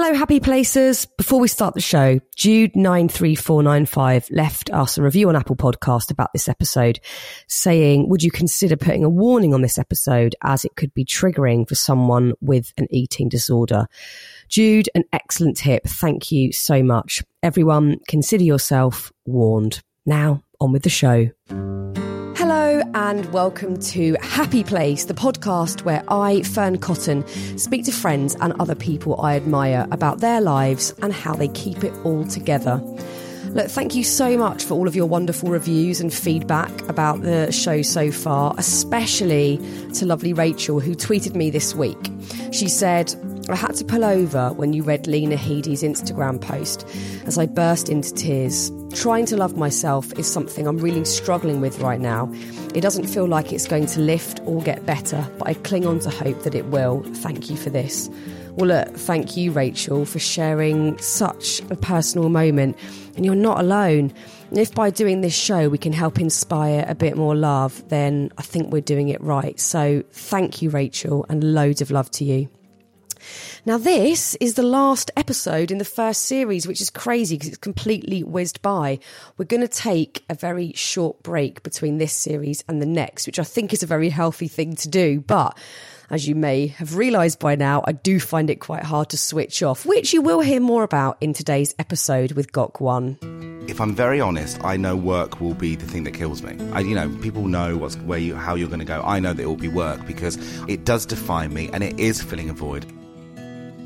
Hello, happy places. Before we start the show, Jude93495 left us a review on Apple Podcast about this episode, saying, Would you consider putting a warning on this episode as it could be triggering for someone with an eating disorder? Jude, an excellent tip. Thank you so much. Everyone, consider yourself warned. Now, on with the show. And welcome to Happy Place, the podcast where I, Fearne Cotton, speak to friends and other people I admire about their lives and how they keep it all together. Look, thank you so much for all of your wonderful reviews and feedback about the show so far, especially to lovely Rachel, who tweeted me this week. She said, I had to pull over when you read Lena Headey's Instagram post as I burst into tears. Trying to love myself is something I'm really struggling with right now. It doesn't feel like it's going to lift or get better, but I cling on to hope that it will. Thank you for this. Well, look, thank you, Rachel, for sharing such a personal moment. And you're not alone. If by doing this show we can help inspire a bit more love, then I think we're doing it right. So thank you, Rachel, and loads of love to you. Now, this is the last episode in the first series, which is crazy because it's completely whizzed by. We're going to take a very short break between this series and the next, which I think is a very healthy thing to do. But as you may have realised by now, I do find it quite hard to switch off, which you will hear more about in today's episode with Gok Wan. If I'm very honest, I know work will be the thing that kills me. I, you know, people know what's where you, how you're going to go. I know that it will be work because it does define me, and it is filling a void.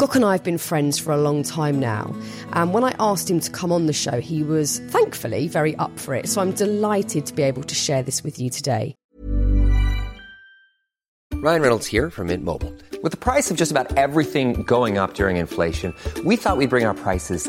Gok and I have been friends for a long time now. And when I asked him to come on the show, he was thankfully very up for it. So I'm delighted to be able to share this with you today. Ryan Reynolds here from Mint Mobile. With the price of just about everything going up during inflation, we thought we'd bring our prices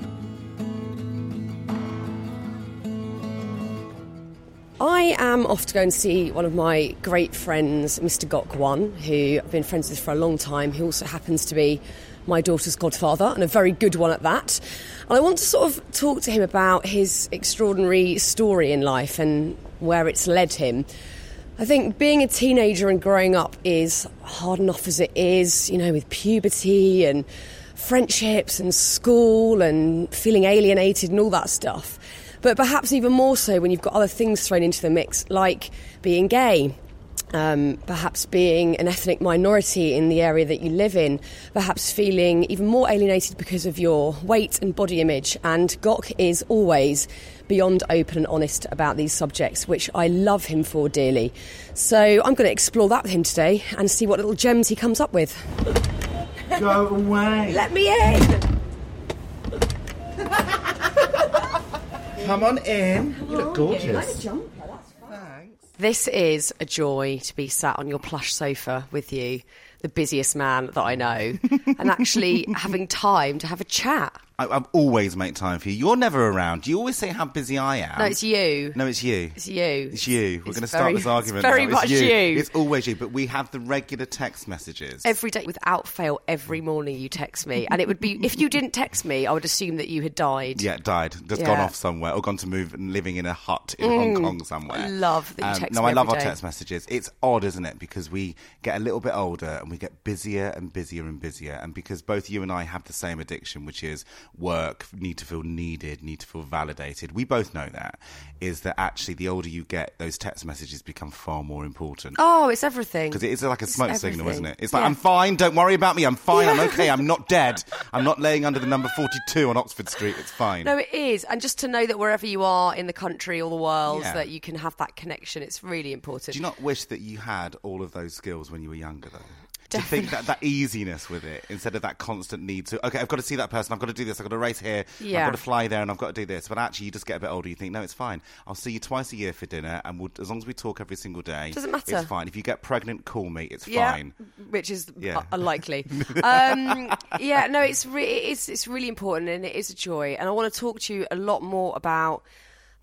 I am off to go and see one of my great friends, Mr. Gok Wan, who I've been friends with for a long time. He also happens to be my daughter's godfather, and a very good one at that. And I want to sort of talk to him about his extraordinary story in life and where it's led him. I think being a teenager and growing up is hard enough as it is, you know, with puberty and friendships and school and feeling alienated and all that stuff. But perhaps even more so when you've got other things thrown into the mix, like being gay, um, perhaps being an ethnic minority in the area that you live in, perhaps feeling even more alienated because of your weight and body image. And Gok is always beyond open and honest about these subjects, which I love him for dearly. So I'm going to explore that with him today and see what little gems he comes up with. Go away. Let me in! Come on in. You look gorgeous. This is a joy to be sat on your plush sofa with you, the busiest man that I know, and actually having time to have a chat. I, I always make time for you. You're never around. You always say how busy I am. No, it's you. No, it's you. It's you. It's you. We're going to start very- this argument. it's very now. much it's you. It's always you. But we have the regular text messages. Every day, without fail, every morning you text me. And it would be, if you didn't text me, I would assume that you had died. yeah, died. Just Yeah. gone off somewhere or gone to move and living in a hut in Hong mm. Kong somewhere. I love that you um, text No, I love our day. text messages. It's odd, isn't it? Because we get a little bit older and we get busier and busier and busier. And because both you and I have the same addiction, which is work, need to feel needed, need to feel validated. We both know that. Is that actually the older you get, those text messages become far more important. Oh, it's everything. Because it is like a smoke signal, everything. isn't it? It's like, Yeah. I'm fine, don't worry about me, I'm fine, I'm okay, I'm not dead. I'm not laying under the number 42 on Oxford Street, it's fine. No, it is. And just to know that wherever you are in the country or the world, Yeah. that you can have that connection, it's really important. Do you not wish that you had all of those skills when you were younger, though? To think that that easiness with it instead of that constant need to okay i've got to see that person i've got to do this i've got to race here Yeah. i've got to fly there and i've got to do this but actually you just get a bit older you think no it's fine i'll see you twice a year for dinner and we'll, as long as we talk every single day Doesn't matter. it's fine if you get pregnant call me it's yeah, fine which is Yeah. u- unlikely. um, yeah, no, it's re- it's it's really important and it is a joy. And I want to talk to you a lot more about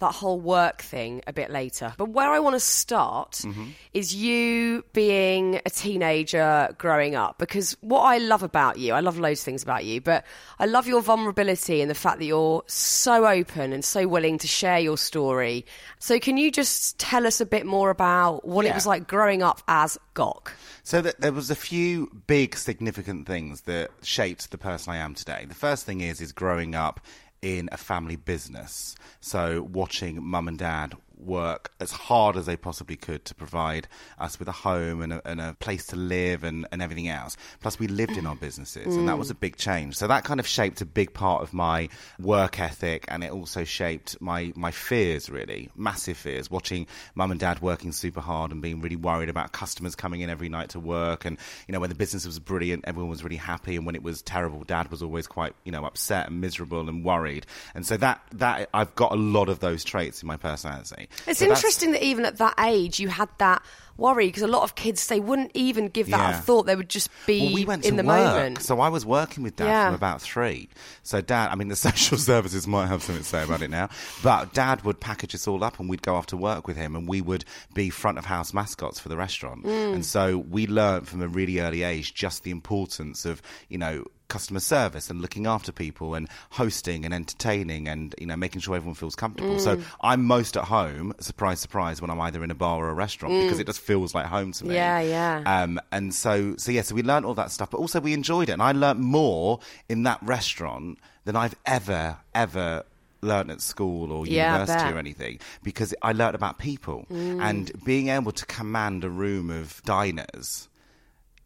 that whole work thing a bit later. But where I want to start Mm-hmm. is you being a teenager growing up. Because what I love about you, I love loads of things about you, but I love your vulnerability and the fact that you're so open and so willing to share your story. So can you just tell us a bit more about what it was like growing up as Gok? So that there was a few big significant things that shaped the person I am today. The first thing is is growing up in a family business. So watching mum and dad work as hard as they possibly could to provide us with a home and a, and a place to live and, and everything else. Plus, we lived in our businesses, and that mm. was a big change. So that kind of shaped a big part of my work ethic, and it also shaped my my fears, really massive fears. Watching mum and dad working super hard and being really worried about customers coming in every night to work, and you know when the business was brilliant, everyone was really happy, and when it was terrible, dad was always quite you know upset and miserable and worried. And so that that I've got a lot of those traits in my personality. It's So interesting that even at that age you had that worry because a lot of kids they wouldn't even give that Yeah. a thought. They would just be Well, we went in the work, moment. so I was working with dad Yeah. from about three. So dad, I mean, the social services might have something to say about it now, but dad would package us all up, and we'd go off to work with him, and we would be front of house mascots for the restaurant. Mm. And so we learned from a really early age just the importance of you know customer service and looking after people and hosting and entertaining and you know making sure everyone feels comfortable. Mm. So I'm most at home, surprise, surprise, when I'm either in a bar or a restaurant because it just feels like home to me. Mm. Yeah, yeah. Um, and so, so yeah, so we learned all that stuff, but also we enjoyed it. And I learnt more in that restaurant than I've ever, ever learnt at school or university bet. or anything because I learnt about people and being able to command a room of diners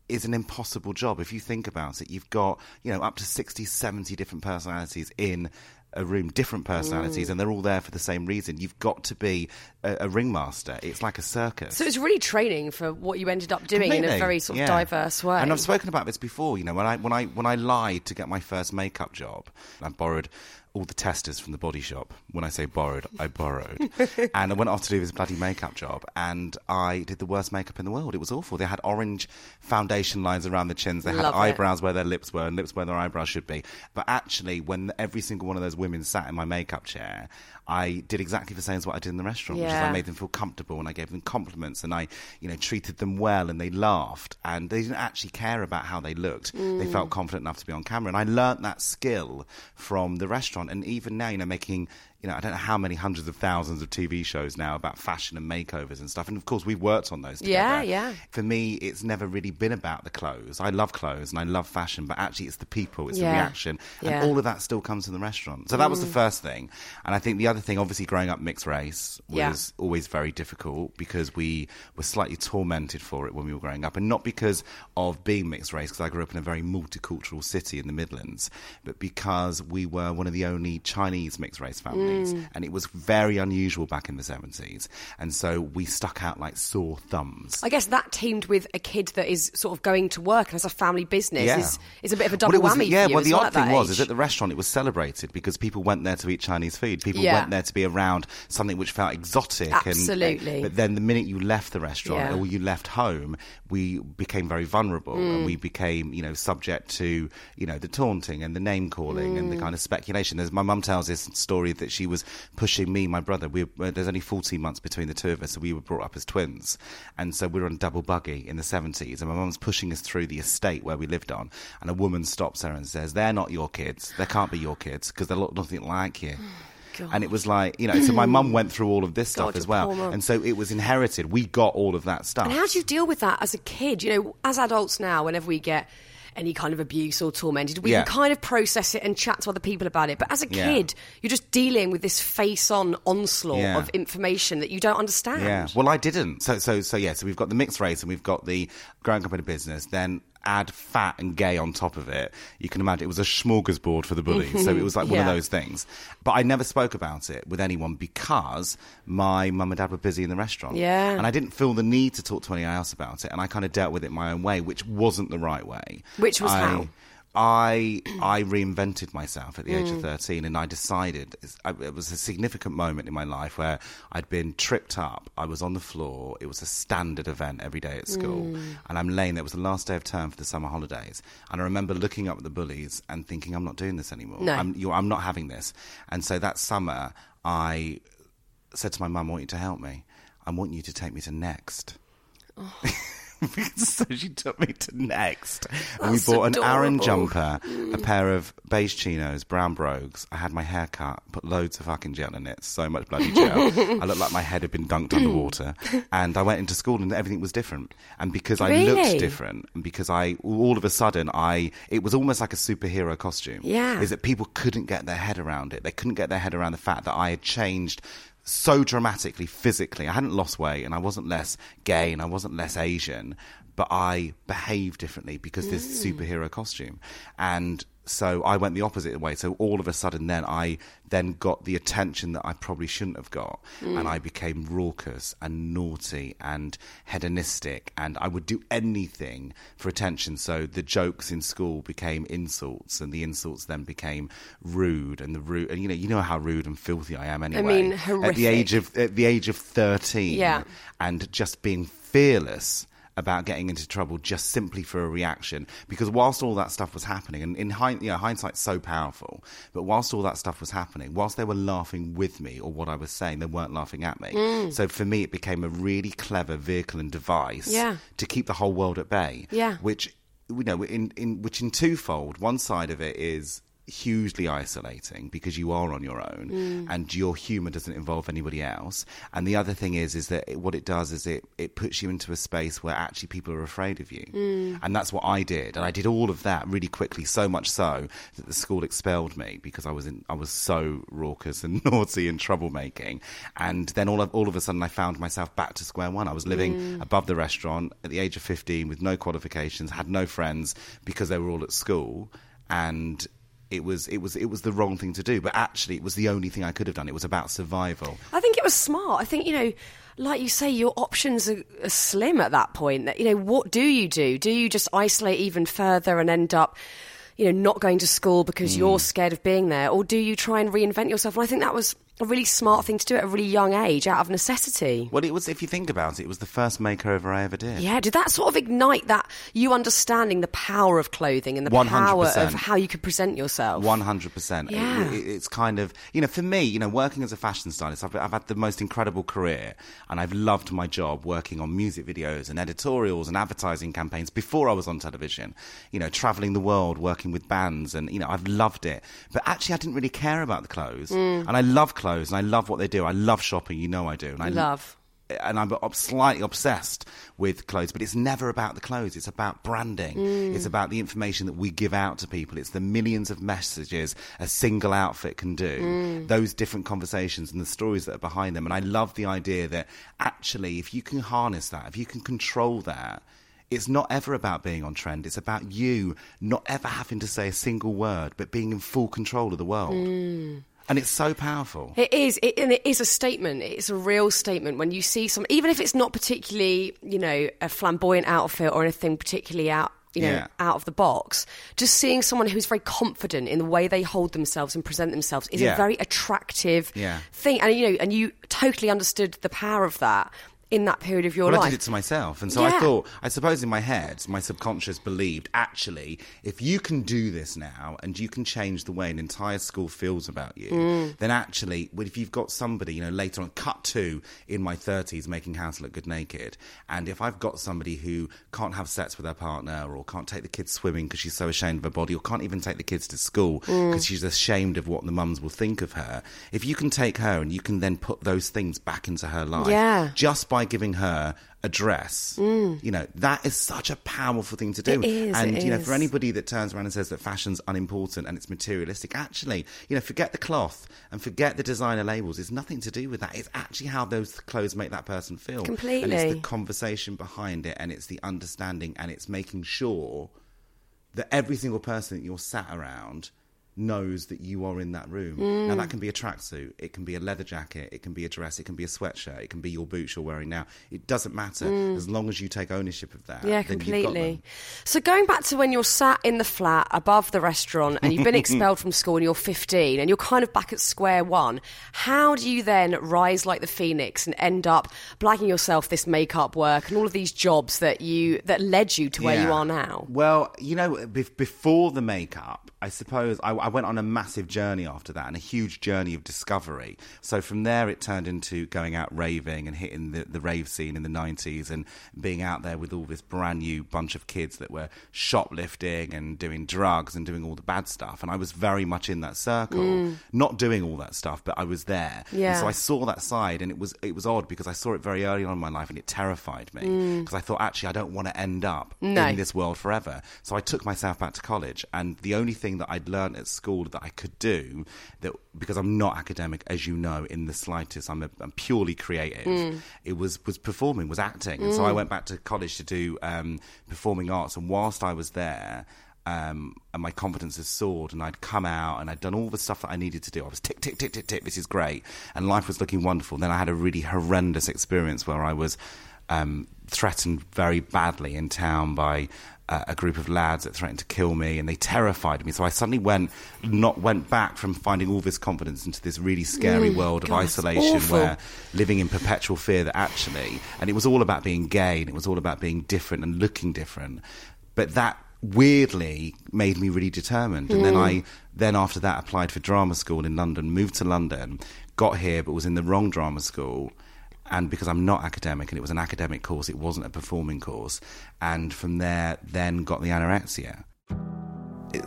is an impossible job if you think about it you've got you know up to 60 70 different personalities in a room different personalities mm. and they're all there for the same reason you've got to be a, a ringmaster it's like a circus so it's really training for what you ended up doing in a very sort of yeah. diverse way. And I've spoken about this before. You know, when I when I when I lied to get my first makeup job, I borrowed all the testers from the body shop. When I say borrowed, I borrowed, and I went off to do this bloody makeup job, and I did the worst makeup in the world. It was awful. They had orange foundation lines around the chins. They had Love it. eyebrows where their lips were, and lips where their eyebrows should be. But actually, when every single one of those women sat in my makeup chair, I did exactly the same as what I did in the restaurant, which is I made them feel comfortable and I gave them compliments and I, you know, treated them well and they laughed and they didn't actually care about how they looked. They felt mm. confident enough to be on camera. And I learnt that skill from the restaurant. And even now, you know, making, you know, I don't know how many hundreds of thousands of TV shows now about fashion and makeovers and stuff. And of course, we've worked on those together. Yeah, yeah. For me, it's never really been about the clothes. I love clothes and I love fashion, but actually, it's the people, it's Yeah. the reaction. Yeah. And all of that still comes from the restaurant. So that was the mm. first thing. And I think the other thing, obviously, growing up mixed race was Yeah. always very difficult because we were slightly tormented for it when we were growing up. And not because of being mixed race, because I grew up in a very multicultural city in the Midlands, but because we were one of the only Chinese mixed race families. And it was very unusual back in the 70s. And so we stuck out like sore thumbs. I guess that teamed with a kid that is sort of going to work and has a family business Yeah. is, is a bit of a Well, double it was- whammy Yeah, well, the well odd thing was is at the restaurant it was celebrated because people went there to eat Chinese food. People Yeah. went there to be around something which felt exotic. and- Absolutely. but then the minute you left the restaurant Yeah. or you left home, we became very vulnerable Mm. and we became, you know, subject to, you know, the taunting and the name calling and the Mm. kind of speculation. There's my mum tells this story that she was pushing me, my brother. We uh, there's only 14 months between the two of us, so we were brought up as twins, and so we were on double buggy in the 70s, and my mum's pushing us through the estate where we lived on, and a woman stops her and says, "They're not your kids. They can't be your kids because they look nothing like you." And it was like, you know, so my mum went through all of this stuff God, as well. And so it was inherited. We got all of that stuff. And how do you deal with that as a kid? You know, as adults now, whenever we get any kind of abuse or tormented, we Yeah. can kind of process it and chat to other people about it. But as a Yeah. kid, you're just dealing with this face-on onslaught Yeah. of information that you don't understand. Yeah. Well, I didn't. So, so, so, yeah. So we've got the mixed race, and we've got the growing up in a business. Then, add fat and gay on top of it, you can imagine it was a smorgasbord for the bullies. so it was like one of those things. But I never spoke about it with anyone because my mum and dad were busy in the restaurant. Yeah. And I didn't feel the need to talk to anyone else about it. And I kind of dealt with it my own way, which wasn't the right way. Which was I, how? I I reinvented myself at the age of Mm. 13 and I decided it was a significant moment in my life where I'd been tripped up. I was on the floor. It was a standard event every day at school. Mm. and I'm laying there. It was the last day of term for the summer holidays. And I remember looking up at the bullies and thinking I'm not doing this anymore. No. I'm, I'm not having this. And so that summer I said to my mum I want you to help me. I want you to take me to Next so she took me to Next. and we bought an Aran jumper, a pair of beige chinos, brown brogues. I had my hair cut, put loads of fucking gel in it, so much bloody gel. I looked like my head had been dunked underwater. And I went into school and everything was different. And because I Really? looked different, and because I, all of a sudden, I, it was almost like a superhero costume. Yeah. Is that people couldn't get their head around it. They couldn't get their head around the fact that I had changed so dramatically physically. I hadn't lost weight and I wasn't less gay and I wasn't less Asian, but I behaved differently because this mm. superhero costume. And so I went the opposite way. So all of a sudden, then I then got the attention that I probably shouldn't have got, mm. and I became raucous and naughty and hedonistic, and I would do anything for attention. So the jokes in school became insults, and the insults then became rude, and the rude, and you know, you know how rude and filthy I am anyway. I mean, At the age of at the age of thirteen, Yeah. and just being fearless about getting into trouble just simply for a reaction. Because whilst all that stuff was happening, and in hind, you know, hindsight's so powerful, but whilst all that stuff was happening, whilst they were laughing with me or what I was saying, they weren't laughing at me. Mm. So for me, it became a really clever vehicle and device Yeah. to keep the whole world at bay. Yeah. Which you know, in, in which in twofold, one side of it is hugely isolating because you are on your own Mm. and your humor doesn't involve anybody else and the other thing is is that it, what it does is it it puts you into a space where actually people are afraid of you Mm. and that's what I did and I did all of that really quickly so much so that the school expelled me because I was in I was so raucous and naughty and troublemaking and then all of all of a sudden I found myself back to square one I was living Mm. above the restaurant at the age of 15 with no qualifications had no friends because they were all at school and it was it was it was the wrong thing to do but actually it was the only thing I could have done it was about survival I think it was smart. I think, you know, like you say, your options are, are slim at that point. That You know, what do you do? Do you just isolate even further and end up, you know, not going to school because hmm. you're scared of being there? Or do you try and reinvent yourself? And I think that was a really smart thing to do at a really young age out of necessity. well it was if you think about it it was the first makeover I ever did Yeah, did that sort of ignite that you understanding the power of clothing and the power 100%. of how you could present yourself? One hundred percent. Yeah. It's kind of you know for me, you know, working as a fashion stylist, I've, I've had the most incredible career, and I've loved my job working on music videos and editorials and advertising campaigns before I was on television. You know, traveling the world, working with bands, and you know, I've loved it. But actually, I didn't really care about the clothes, Mm. and I love clothes, and I love what they do. I love shopping. You know, I do. And I Love. and I'm slightly obsessed with clothes, but it's never about the clothes. It's about branding. Mm. It's about the information that we give out to people. It's the millions of messages a single outfit can do, Mm. those different conversations and the stories that are behind them. And I love the idea that actually, if you can harness that, if you can control that, it's not ever about being on trend. It's about you not ever having to say a single word, but being in full control of the world. Mm. And it's so powerful. It is, it, and it is a statement. It's a real statement when you see some, even if it's not particularly, you know, a flamboyant outfit or anything particularly out, you know, Yeah. out of the box. Just seeing someone who's very confident in the way they hold themselves and present themselves is Yeah. a very attractive Yeah. thing. And you know, and you totally understood the power of that in that period of your Well, life. I did it to myself. And so I thought, I suppose in my head, my subconscious believed, actually, if you can do this now and you can change the way an entire school feels about you, Mm. then actually, if you've got somebody, you know, later on, cut to in my 30s making house look good naked, and if I've got somebody who can't have sex with her partner or can't take the kids swimming because she's so ashamed of her body or can't even take the kids to school Mm. because she's ashamed of what the mums will think of her, if you can take her and you can then put those things back into her life, Yeah. just by by giving her a dress. You know, that is such a powerful thing to do. Mm. It is, and you know, is. for anybody that turns around and says that fashion's unimportant and it's materialistic, actually, you know, forget the cloth and forget the designer labels. It's nothing to do with that. It's actually how those clothes make that person feel. And it's the conversation behind it and it's the understanding and it's making sure that every single person that you're sat around knows that you are in that room. Mm. Now that can be a tracksuit, it can be a leather jacket, it can be a dress, it can be a sweatshirt, it can be your boots you're wearing now. It doesn't matter as long as you take ownership of that. Mm. Yeah, then you've got completely. So going back to when you're sat in the flat above the restaurant and you've been expelled from school and you're 15 and you're kind of back at square one, how do you then rise like the phoenix and end up blagging yourself this makeup work and all of these jobs that you that led you to where you are now? Well, you know, bef- before the makeup, I suppose I, I went on a massive journey after that and a huge journey of discovery. So from there, it turned into going out raving and hitting the, the rave scene in the 90s and being out there with all this brand new bunch of kids that were shoplifting and doing drugs and doing all the bad stuff. And I was very much in that circle, mm. not doing all that stuff, but I was there. And Yeah. so I saw that side and it was it was odd because I saw it very early on in my life and it terrified me mm. because I thought actually I don't want to end up No. in this world forever. So I took myself back to college and the only thing that I'd learned at school that I could do that because I'm not academic as you know in the slightest I'm, a, I'm purely creative it was was performing was acting and so I went back to college to do um, performing arts and whilst I was there um, and my confidence has soared, and I'd come out and I'd done all the stuff that I needed to do. I was tick, tick, tick, tick, tick. This is great, and life was looking wonderful. Then I had a really horrendous experience where I was um, threatened very badly in town by uh, a group of lads that threatened to kill me, and they terrified me. So I suddenly went not went back from finding all this confidence into this really scary world of God, isolation where living in perpetual fear that actually, and it was all about being gay, and it was all about being different and looking different. But that weirdly made me really determined. And then I, then after that, applied for drama school in London, moved to London, got here, but was in the wrong drama school. And because I'm not academic and it was an academic course, it wasn't a performing course. And from there, then got the anorexia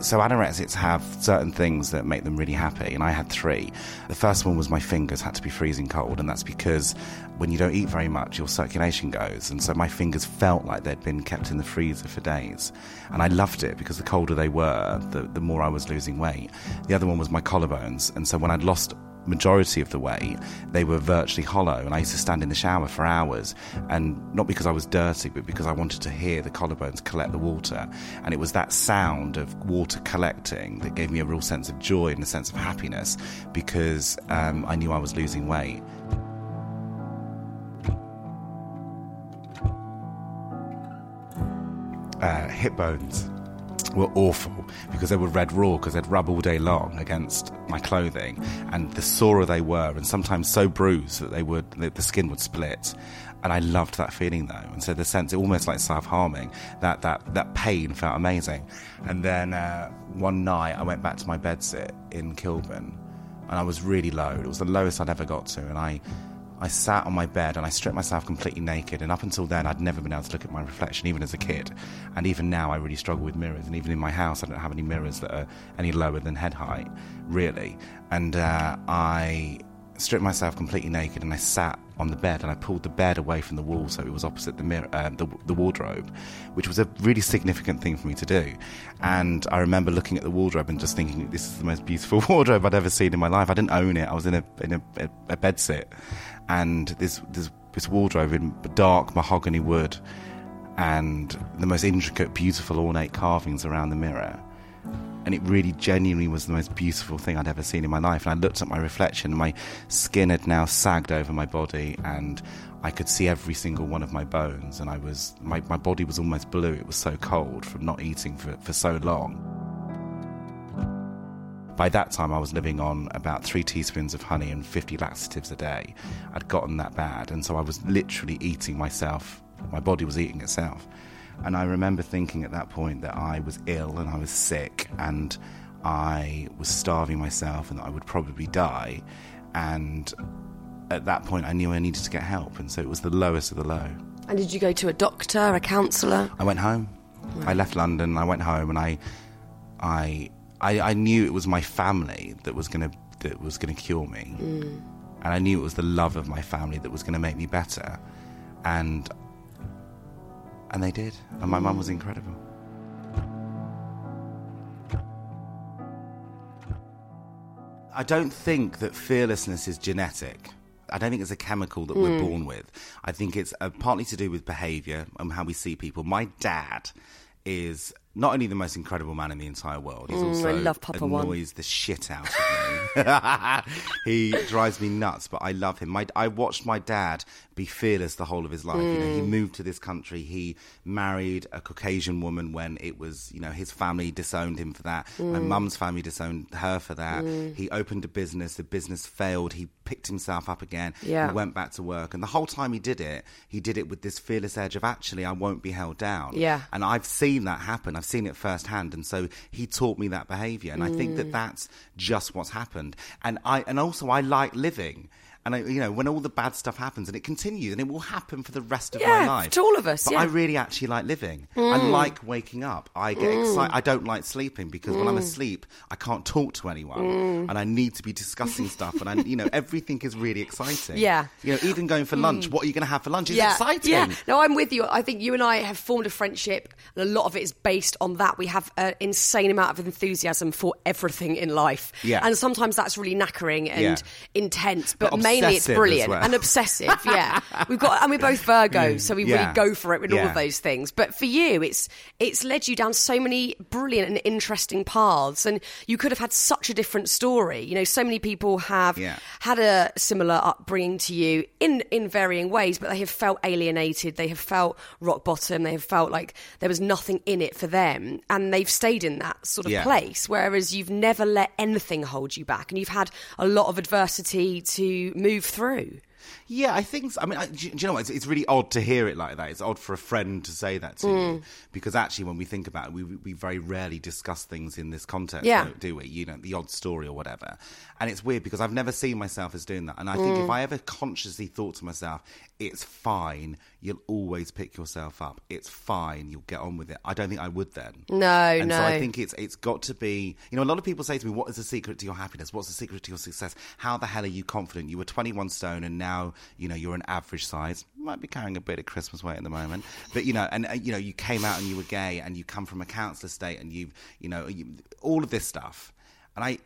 so anorexics have certain things that make them really happy, and I had three. The first one was my fingers had to be freezing cold, and that's because when you don't eat very much, your circulation goes, and so my fingers felt like they'd been kept in the freezer for days. And I loved it because the colder they were, the, the more I was losing weight. The other one was my collarbones, and so when I'd lost majority of the weight, they were virtually hollow. And I used to stand in the shower for hours, and not because I was dirty, but because I wanted to hear the collarbones collect the water. And it was that sound of water collecting that gave me a real sense of joy and a sense of happiness because um, I knew I was losing weight. Uh, hip bones were awful because they were red raw because they'd rub all day long against my clothing and the sorer they were and sometimes so bruised that they would that the skin would split. And I loved that feeling though. And so the sense it almost like self-harming that that that pain felt amazing. And then uh, one night I went back to my bedsit in Kilburn and I was really low. It was the lowest I'd ever got to. And I I sat on my bed and I stripped myself completely naked. And up until then, I'd never been able to look at my reflection, even as a kid. And even now, I really struggle with mirrors. And even in my house, I don't have any mirrors that are any lower than head height, really. And uh, I stripped myself completely naked and I sat on the bed and I pulled the bed away from the wall so it was opposite the mirror, uh, the, the wardrobe, which was a really significant thing for me to do. And I remember looking at the wardrobe and just thinking, this is the most beautiful wardrobe I'd ever seen in my life. I didn't own it. I was in a in a, a, bed sit, and this this this wardrobe in dark mahogany wood, and the most intricate, beautiful, ornate carvings around the mirror and it really genuinely was the most beautiful thing I'd ever seen in my life. And I looked at my reflection, and my skin had now sagged over my body, and I could see every single one of my bones. And I was my, my body was almost blue. It was so cold from not eating for, for so long. By that time, I was living on about three teaspoons of honey and 50 laxatives a day. I'd gotten that bad, and so I was literally eating myself. My body was eating itself. And I remember thinking at that point that I was ill and I was sick and I was starving myself and that I would probably die. And at that point, I knew I needed to get help. And so it was the lowest of the low. And did you go to a doctor, a counsellor? I went home. I left London. I went home, and I, I, I, I knew it was my family that was gonna that was gonna cure me, mm. and I knew it was the love of my family that was gonna make me better. and and they did, and my mum was incredible. I don't think that fearlessness is genetic. I don't think it's a chemical that we're born with. I think it's uh, partly to do with behaviour and how we see people. My dad is not only the most incredible man in the entire world, he's mm, also I love Papa Wan. annoys the shit out of me. he drives me nuts, but I love him. My, I watched my dad be fearless the whole of his life. You know, he mm. moved to this country. He married a Caucasian woman when it was, you know, his family disowned him for that. My mm. mum's family disowned her for that. He opened a business. The business failed. He picked himself up again. Yeah. He went back to work, and the whole time he did it, he did it with this fearless edge of actually, I won't be held down. Yeah. And I've seen that happen. I've seen it firsthand. And so he taught me that behavior. And I think Mm. that that's just what's happened. And I, and also I like living. And I, you know, when all the bad stuff happens, and it continues, and it will happen for the rest of Yeah, my life. to all of us, But yeah. Mm. I really actually like living. I like waking up. I get excited. I don't like sleeping because when I'm asleep, I can't talk to anyone, Mm. and I need to be discussing stuff. And I, you know, everything is really exciting. Yeah. You know, even going for lunch. What are you going to have for lunch? Is yeah, exciting. Yeah, no, I'm with you. I think you and I have formed a friendship, and a lot of it is based on that. We have an insane amount of enthusiasm for everything in life. Yeah. And sometimes that's really knackering and Yeah. intense, but, But it's brilliant well. and obsessive. Yeah, we've got, and we're both Virgos, mm, so we Yeah. really go for it with all of those things. But for you, it's it's led you down so many brilliant and interesting paths, and you could have had such a different story. You know, so many people have Yeah. had a similar upbringing to you in in varying ways, but they have felt alienated. They have felt rock bottom. They have felt like there was nothing in it for them, and they've stayed in that sort of Yeah. place. Whereas you've never let anything hold you back, and you've had a lot of adversity to move through. Yeah, I think. So. I mean, I, do, you- do you know what? It's, it's really odd to hear it like that. It's odd for a friend to say that to Mm. you because actually, when we think about it, we we very rarely discuss things in this context, Yeah. do we? You know, the odd story or whatever. And it's weird because I've never seen myself as doing that. And I think Mm. if I ever consciously thought to myself, "It's fine," you'll always pick yourself up. It's fine. You'll get on with it. I don't think I would then. No, and no. So I think it's it's got to be. You know, a lot of people say to me, "What is the secret to your happiness? What's the secret to your success? How the hell are you confident? You were 21 stone, and now you know you're an average size. Might be carrying a bit of Christmas weight at the moment, but you know, and uh, you know, you came out and you were gay, and you come from a council estate, and you've you know you, all of this stuff, and I.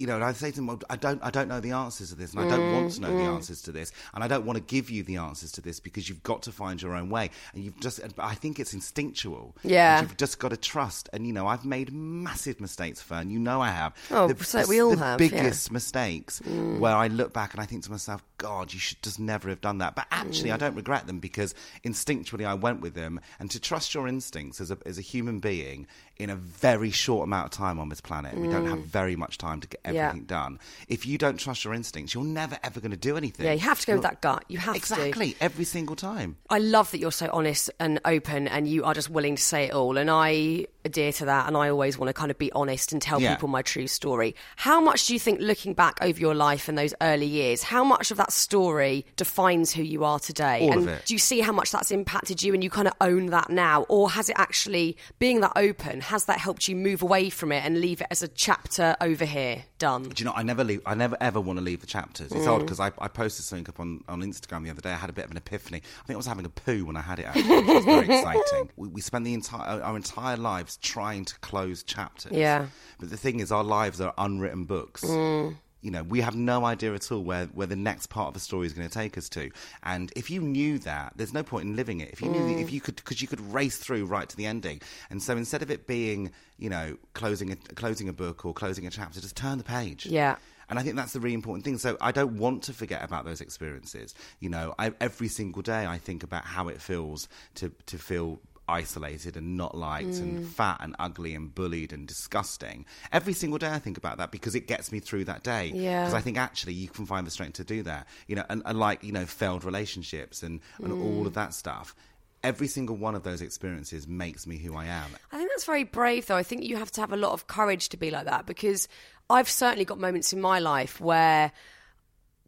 You know, and I say to them, well, I don't, I don't know the answers to this, and I don't want to know the answers to this, and I don't want to give you the answers to this because you've got to find your own way, and you've just. But I think it's instinctual. Yeah. And you've just got to trust. And you know, I've made massive mistakes, Fearne. You know, I have. Oh, so we all the have, yeah. Mm. biggest mistakes where I look back and I think to myself, God, you should just never have done that. But actually, I Mm. don't regret them because instinctually I went with them. And to trust your instincts as a as a human being in a very short amount of time on this planet, we don't have very much time to get Mm. Yeah. everything done. If you don't trust your instincts, you're never ever going to do anything. Yeah, you have to go with You're- that gut. You have to. exactly every single time. I love that you're so honest and open and you are just willing to say it all. And I adhere to that. And I always want to kind of be honest and tell Yeah. people my true story. How much do you think, looking back over your life in those early years, how much of that story defines who you are today? All and of it. do you see how much that's impacted you and you kind of own that now? Or has it actually, being that open, has that helped you move away from it and leave it as a chapter over here done? Do you know? I never leave. I never ever want to leave the chapters. It's odd mm. because I, I posted something up on, on Instagram the other day. I had a bit of an epiphany. I think I was having a poo when I had it. Actually, which was very exciting. We, we spend the entire our entire lives trying to close chapters. Yeah. But the thing is, our lives are unwritten books. Mm. You know, we have no idea at all where, where the next part of the story is going to take us to. And if you knew that, there's no point in living it. If you knew, if mm. you could, because you could race through right to the ending. And so instead of it being, you know, closing a, closing a book or closing a chapter, just turn the page. Yeah. And I think that's the really important thing. So I don't want to forget about those experiences. You know, I, every single day I think about how it feels to, to feel isolated and not liked Mm. and fat and ugly and bullied and disgusting. Every single day I think about that because it gets me through that day. Yeah. Because I think actually you can find the strength to do that. You know, and, and like, you know, failed relationships and, and Mm. all of that stuff. Every single one of those experiences makes me who I am. I think that's very brave, though. I think you have to have a lot of courage to be like that because I've certainly got moments in my life where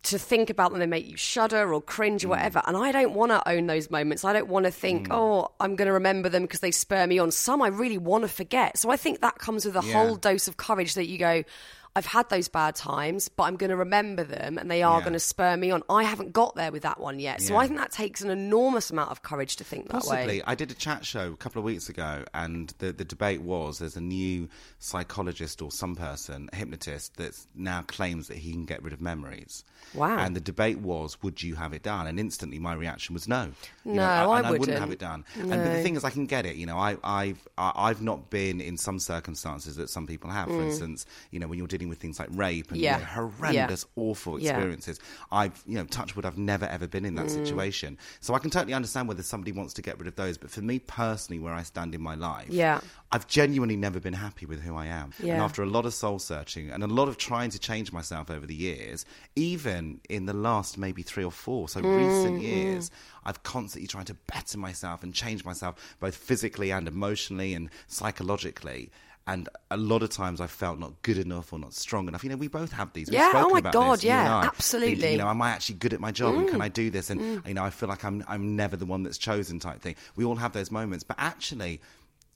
to think about them, they make you shudder or cringe or mm. whatever. And I don't want to own those moments. I don't want to think, mm. oh, I'm going to remember them because they spur me on. Some I really want to forget. So I think that comes with a Yeah. whole dose of courage that you go, I've had those bad times, but I'm going to remember them and they are Yeah. going to spur me on. I haven't got there with that one yet. So Yeah. I think that takes an enormous amount of courage to think that Possibly. way. I did a chat show a couple of weeks ago, and the, the debate was there's a new psychologist or some person, a hypnotist, that now claims that he can get rid of memories. Wow. And the debate was, would you have it done? And instantly my reaction was no. You No, know, I and I wouldn't wouldn't. have it done. And but the thing is, I can get it. You know, I, I've I- I've not been in some circumstances that some people have. For mm. instance, you know, when you're dealing with things like rape and you Mm. Know, horrendous, awful Yeah. experiences. I've, you know, touch wood, I've never ever been in that Mm. situation. So I can totally understand whether somebody wants to get rid of those. But for me personally, where I stand in my life, Yeah. I've genuinely never been happy with who I am. And after a lot of soul searching and a lot of trying to change myself over the years, even in the last maybe three or four, so recent years, I've constantly tried to better myself and change myself both physically and emotionally and psychologically. And a lot of times I felt not good enough or not strong enough. You know, we both have these. We've Yeah, oh my about God, this, yeah, I. absolutely. You know, am I actually good at my job and can mm. I do this? And mm. you know, I feel like I'm I'm never the one that's chosen type thing. We all have those moments, but actually,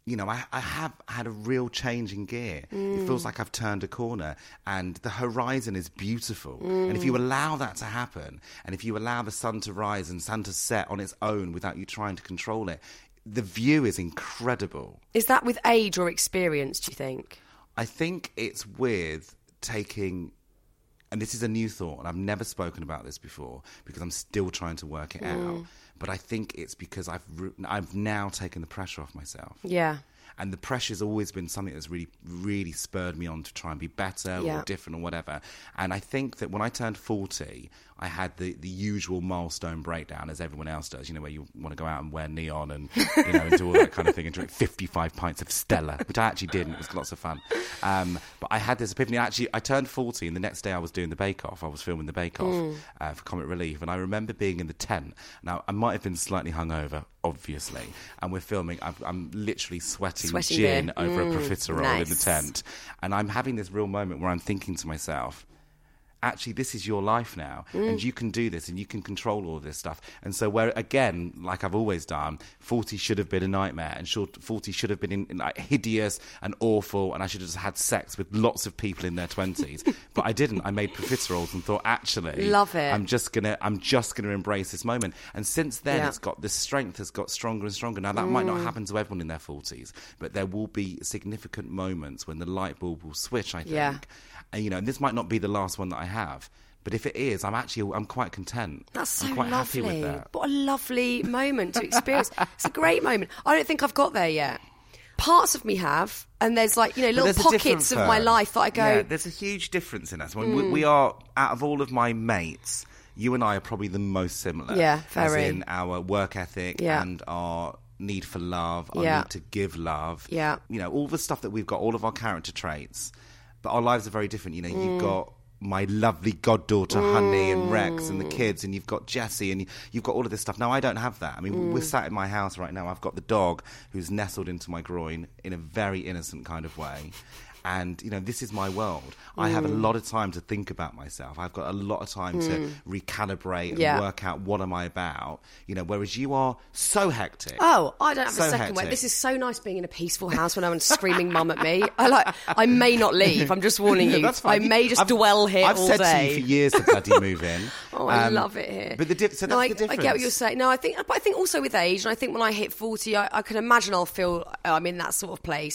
you know, I, I have had a real change in gear. It feels mm. like I've turned a corner, and the horizon is beautiful. And if you allow that to happen, and if you allow the sun to rise and sun to set on its own without you trying to control it, the view is incredible. Is that with age or experience, do you think? I think it's with taking, and this is a new thought, and I've never spoken about this before because I'm still trying to work it mm. out. But I think it's because I've I've now taken the pressure off myself. Yeah. And the pressure's always been something that's really, really spurred me on to try and be better Yeah. or different or whatever. And I think that when I turned 40, I had the, the usual milestone breakdown as everyone else does, you know, where you want to go out and wear neon and, you know, and do all that kind of thing and drink 55 pints of Stella, which I actually did. And it was lots of fun. Um, but I had this epiphany. Actually, I turned 40 and the next day I was doing the Bake Off. I was filming the Bake Off Mm. uh, for Comic Relief. And I remember being in the tent. Now, I might have been slightly hungover, obviously. And we're filming. I'm, I'm literally sweating, Sweating gin beer. over a Mm, profiterole in the tent. And I'm having this real moment where I'm thinking to myself, actually this is your life now Mm. and you can do this and you can control all this stuff and so where again like i've always done 40 should have been a nightmare and short 40 should have been in, in, like hideous and awful and i should have just had sex with lots of people in their 20s but i didn't i made profiteroles and thought actually Love it. i'm just gonna i'm just gonna embrace this moment and since then Yeah. it's got the strength has got stronger and stronger now that might not happen to everyone in their 40s but there will be significant moments when the light bulb will switch i think Yeah. And you know, and this might not be the last one that I have, but if it is, I'm actually I'm quite content. That's so I'm quite lovely. happy with that. What a lovely moment to experience. it's a great moment. I don't think I've got there yet. Parts of me have, and there's like you know little pockets of my life that I go. Yeah, there's a huge difference in us. When we, hmm. we are out of all of my mates, you and I are probably the most similar. Yeah, As very. in our work ethic Yeah. and our need for love, our Yeah. need to give love. Yeah. You know, all the stuff that we've got, all of our character traits, but our lives are very different. You know, Mm. you've got my lovely goddaughter Honey and Rex and the kids, and you've got Jesse and you- you've got all of this stuff. Now I don't have that. I mean, Mm. we're sat in my house right now. I've got the dog who's nestled into my groin in a very innocent kind of way. And you know, this is my world. I have a Mm. lot of time to think about myself. I've got a lot of time to recalibrate and Yeah. work out what am I about. You know, whereas you are so hectic. Oh, I don't have So a second hectic. This is so nice being in a peaceful house when no one's screaming mum at me. I like. I may not leave. I'm just warning you. That's I may just I've- dwell here I've all said day. to you for years to bloody move in. Oh, I Um, love it here. But the dip, so that's no, I, the difference. I get what you're saying. No, I think, but I think also with age, and I think when I hit forty, I, I can imagine I'll feel I'm in that sort of place.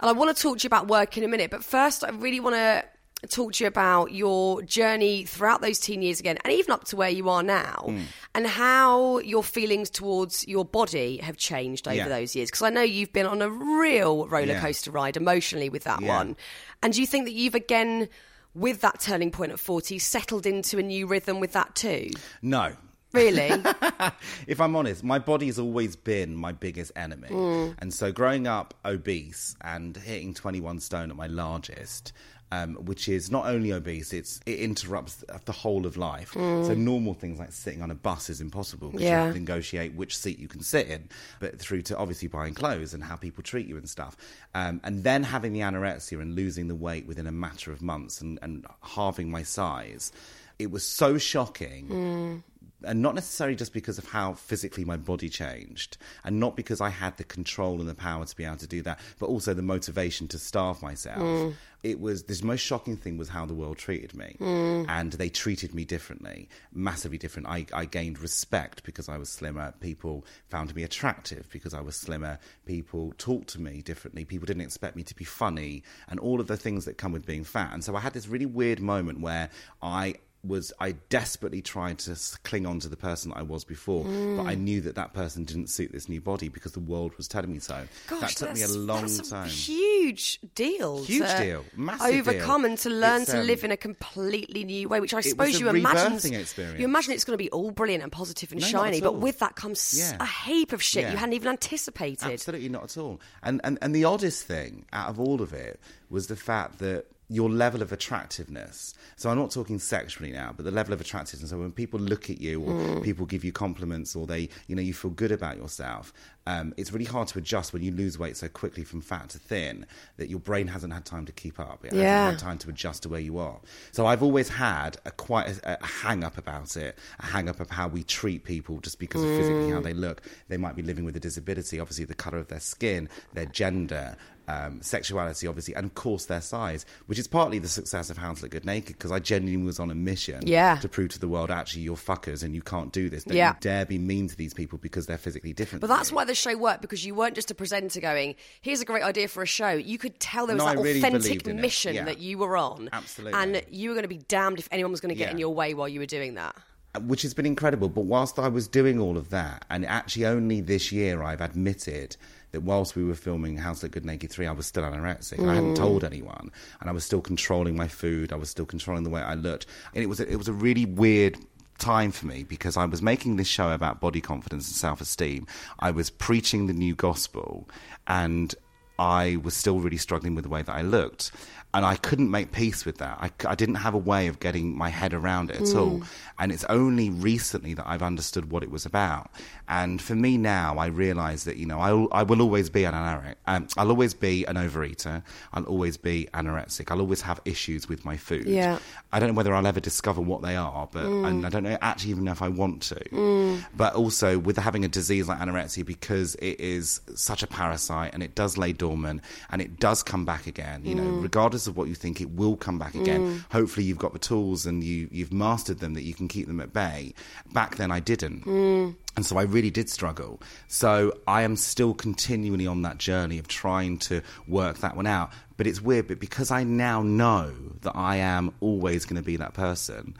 And I want to talk to you about work in a minute, but first, I really want to talk to you about your journey throughout those teen years again, and even up to where you are now, Hmm. and how your feelings towards your body have changed over Yeah. those years. Because I know you've been on a real roller Yeah. coaster ride emotionally with that Yeah. one. And do you think that you've again, with that turning point at 40, settled into a new rhythm with that too? No. Really? if I'm honest, my body's always been my biggest enemy. Mm. And so growing up obese and hitting 21 stone at my largest, um, which is not only obese, it's it interrupts the whole of life. So normal things like sitting on a bus is impossible because Mm. Yeah. you have to negotiate which seat you can sit in, but through to obviously buying clothes and how people treat you and stuff. Um, and then having the anorexia and losing the weight within a matter of months and, and halving my size, it was so shocking and not necessarily just because of how physically my body changed, and not because I had the control and the power to be able to do that, but also the motivation to starve myself. Mm. It was this most shocking thing was how the world treated me, mm. and they treated me differently, massively different. I, I gained respect because I was slimmer. People found me attractive because I was slimmer. People talked to me differently. People didn't expect me to be funny, and all of the things that come with being fat. And so I had this really weird moment where I was I desperately tried to cling on to the person that I was before, but I knew that that person didn't suit this new body because the world was telling me so. Gosh, that took me a long that's time. Huge deal. Huge deal. Massive deal. overcome and to learn It's, to um, live in a completely new way, which I suppose you imagine. You imagine it's going to be all brilliant and positive and No, shiny, but with that comes Yeah. a heap of shit Yeah. you hadn't even anticipated. Absolutely not at all. And, and and the oddest thing out of all of it was the fact that your level of attractiveness. So I'm not talking sexually now, but the level of attractiveness. So when people look at you, or Mm. people give you compliments, or they, you know, you feel good about yourself. Um, it's really hard to adjust when you lose weight so quickly from fat to thin that your brain hasn't had time to keep up. It Yeah. hasn't had time to adjust to where you are. So I've always had a quite a, a hang up about it, a hang up of how we treat people just because of physically how they look. They might be living with a disability, obviously the colour of their skin, their gender. Um, sexuality, obviously, and of course their size, which is partly the success of How to Look Good Naked, because I genuinely was on a mission Yeah. to prove to the world, actually, you're fuckers and you can't do this. Don't Yeah. you dare be mean to these people because they're physically different. But that's you. why the show worked because you weren't just a presenter going, "Here's a great idea for a show." You could tell there was No, that really authentic believed in it. mission Yeah. that you were on, Absolutely. and you were going to be damned if anyone was going to get Yeah. in your way while you were doing that. Uh, which has been incredible. But whilst I was doing all of that, and actually only this year I've admitted that whilst we were filming How to Look Good Naked 3, I was still anorexic. and I hadn't hmm. told anyone. And I was still controlling my food. I was still controlling the way I looked. And it was a, it was a really weird time for me because I was making this show about body confidence and self esteem. I was preaching the new gospel and I was still really struggling with the way that I looked. And I couldn't make peace with that. I didn't have a way of getting my head around it at all. Hmm. And it's only recently that I've understood what it was about. And for me now, I realize that, you know, I, I will always be an anorexic. Um, I'll always be an overeater. I'll always be anorexic. I'll always have issues with my food. Yeah. I don't know whether I'll ever discover what they are, but hmm. and I don't know actually even know if I want to. Hmm. But also with having a disease like anorexia, because it is such a parasite and it does lay dormant and it does come back again. You know, regardless of what you think, it will come back again. Mm. Hopefully, you've got the tools and you you've mastered them that you can keep them at bay. Back then, I didn't. Mm. And so I really did struggle. So I am still continually on that journey of trying to work that one out. But it's weird, but because I now know that I am always going to be that person,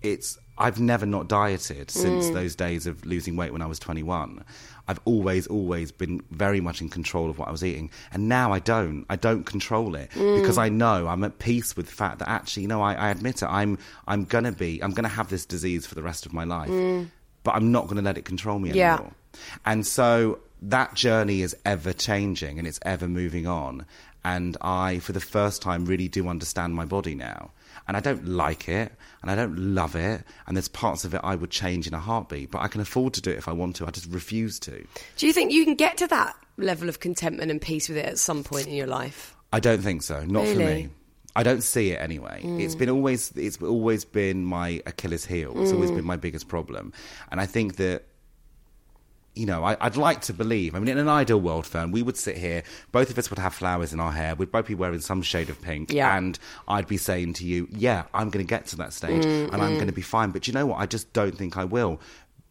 it's I've never not dieted since mm. those days of losing weight when I was 21. I've always, always been very much in control of what I was eating. And now I don't. I don't control it mm. because I know I'm at peace with the fact that actually, you know, I, I admit it. I'm, I'm going to be, I'm going to have this disease for the rest of my life, mm. but I'm not going to let it control me Yeah. anymore. And so that journey is ever changing and it's ever moving on. And I, for the first time, really do understand my body now. And I don't like it and I don't love it. And there's parts of it I would change in a heartbeat, but I can afford to do it if I want to. I just refuse to. Do you think you can get to that level of contentment and peace with it at some point in your life? I don't think so. Not for me. I don't see it anyway. Mm. It's been always it's always been my Achilles heel. It's always mm. been my biggest problem. And I think that you know, I, I'd like to believe. I mean, in an ideal world, Fearne, we would sit here. Both of us would have flowers in our hair. We'd both be wearing some shade of pink, Yeah. and I'd be saying to you, "Yeah, I'm going to get to that stage, mm, and I'm mm. going to be fine." But you know what? I just don't think I will.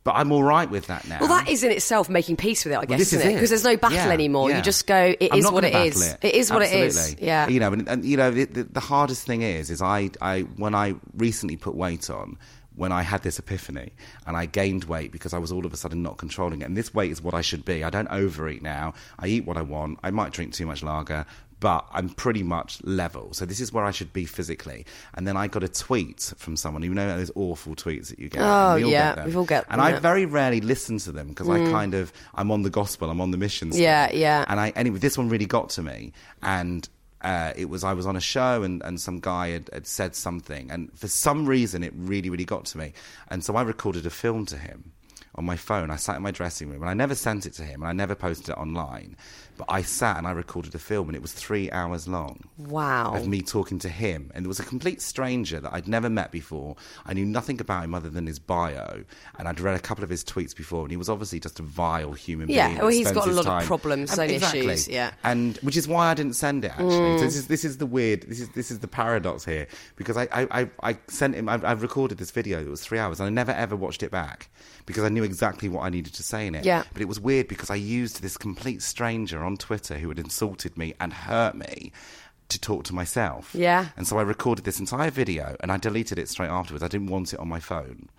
But I'm all right with that now. Well, that is in itself making peace with it, I guess, this isn't is it? it. Because there's no battle Yeah, anymore. yeah. You just go, it I'm is what it is. battle It is what it is. Yeah. You know, and, and you know, the, the, the hardest thing is, is I, I, when I recently put weight on, when I had this epiphany and I gained weight because I was all of a sudden not controlling it. And this weight is what I should be. I don't overeat now. I eat what I want. I might drink too much lager, but I'm pretty much level. So this is where I should be physically. And then I got a tweet from someone. You know those awful tweets that you get. Oh, We yeah, them. we've all get And them, I yeah. Mm. very rarely listen to them because I kind of I'm on the gospel. I'm on the mission. Yeah, yeah. And I anyway, this one really got to me, and. Uh, it was I was on a show and, and some guy had, had said something and for some reason it really really got to me. And so I recorded a film to him on my phone. I sat in my dressing room and I never sent it to him and I never posted it online. But I sat and I recorded a film and it was three hours long Wow. of me talking to him. And it was a complete stranger that I'd never met before. I knew nothing about him other than his bio. And I'd read a couple of his tweets before and he was obviously just a vile human Yeah, being. Yeah, well, he's got a lot of problems, Um, own exactly. issues, yeah. Mm. And which is why I didn't send it actually. So this is this is the weird this is this is the paradox here. Because I I, I, I sent him I've, I've recorded this video that was three hours and I never ever watched it back because I knew exactly what I needed to say in it. Yeah. But it was weird because I used this complete stranger on Twitter who had insulted me and hurt me to talk to myself. Yeah. And so I recorded this entire video and I deleted it straight afterwards. I didn't want it on my phone.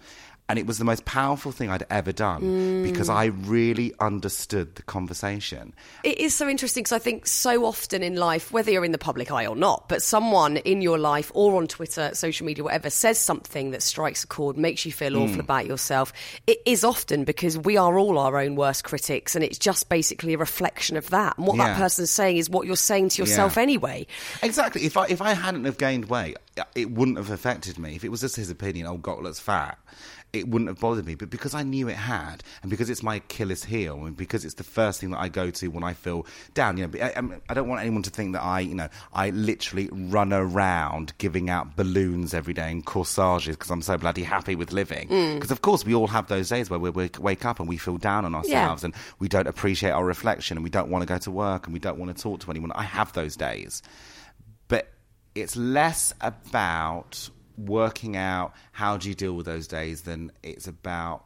And it was the most powerful thing I'd ever done Mm. because I really understood the conversation. It is so interesting because I think so often in life, whether you're in the public eye or not, but someone in your life or on Twitter, social media, whatever, says something that strikes a chord, makes you feel awful about yourself. It is often because we are all our own worst critics, and it's just basically a reflection of that. And what that Yeah. person's saying is what you're saying to yourself Yeah. anyway. Exactly. If I if I hadn't have gained weight, it wouldn't have affected me. If it was just his opinion, oh, Gotlet's fat, it wouldn't have bothered me. But because I knew it had, and because it's my Achilles heel, and because it's the first thing that I go to when I feel down, you know, um, I, I'm- don't want anyone to think that I, you know, I literally run around giving out balloons every day and corsages because I'm so bloody happy with living. Mm. Because of course we all have those days where we wake- wake up and we feel down on ourselves and we don't appreciate our reflection and we don't want to go to work and we don't want to talk to anyone. I have those days but it's less about working out how do you deal with those days than it's about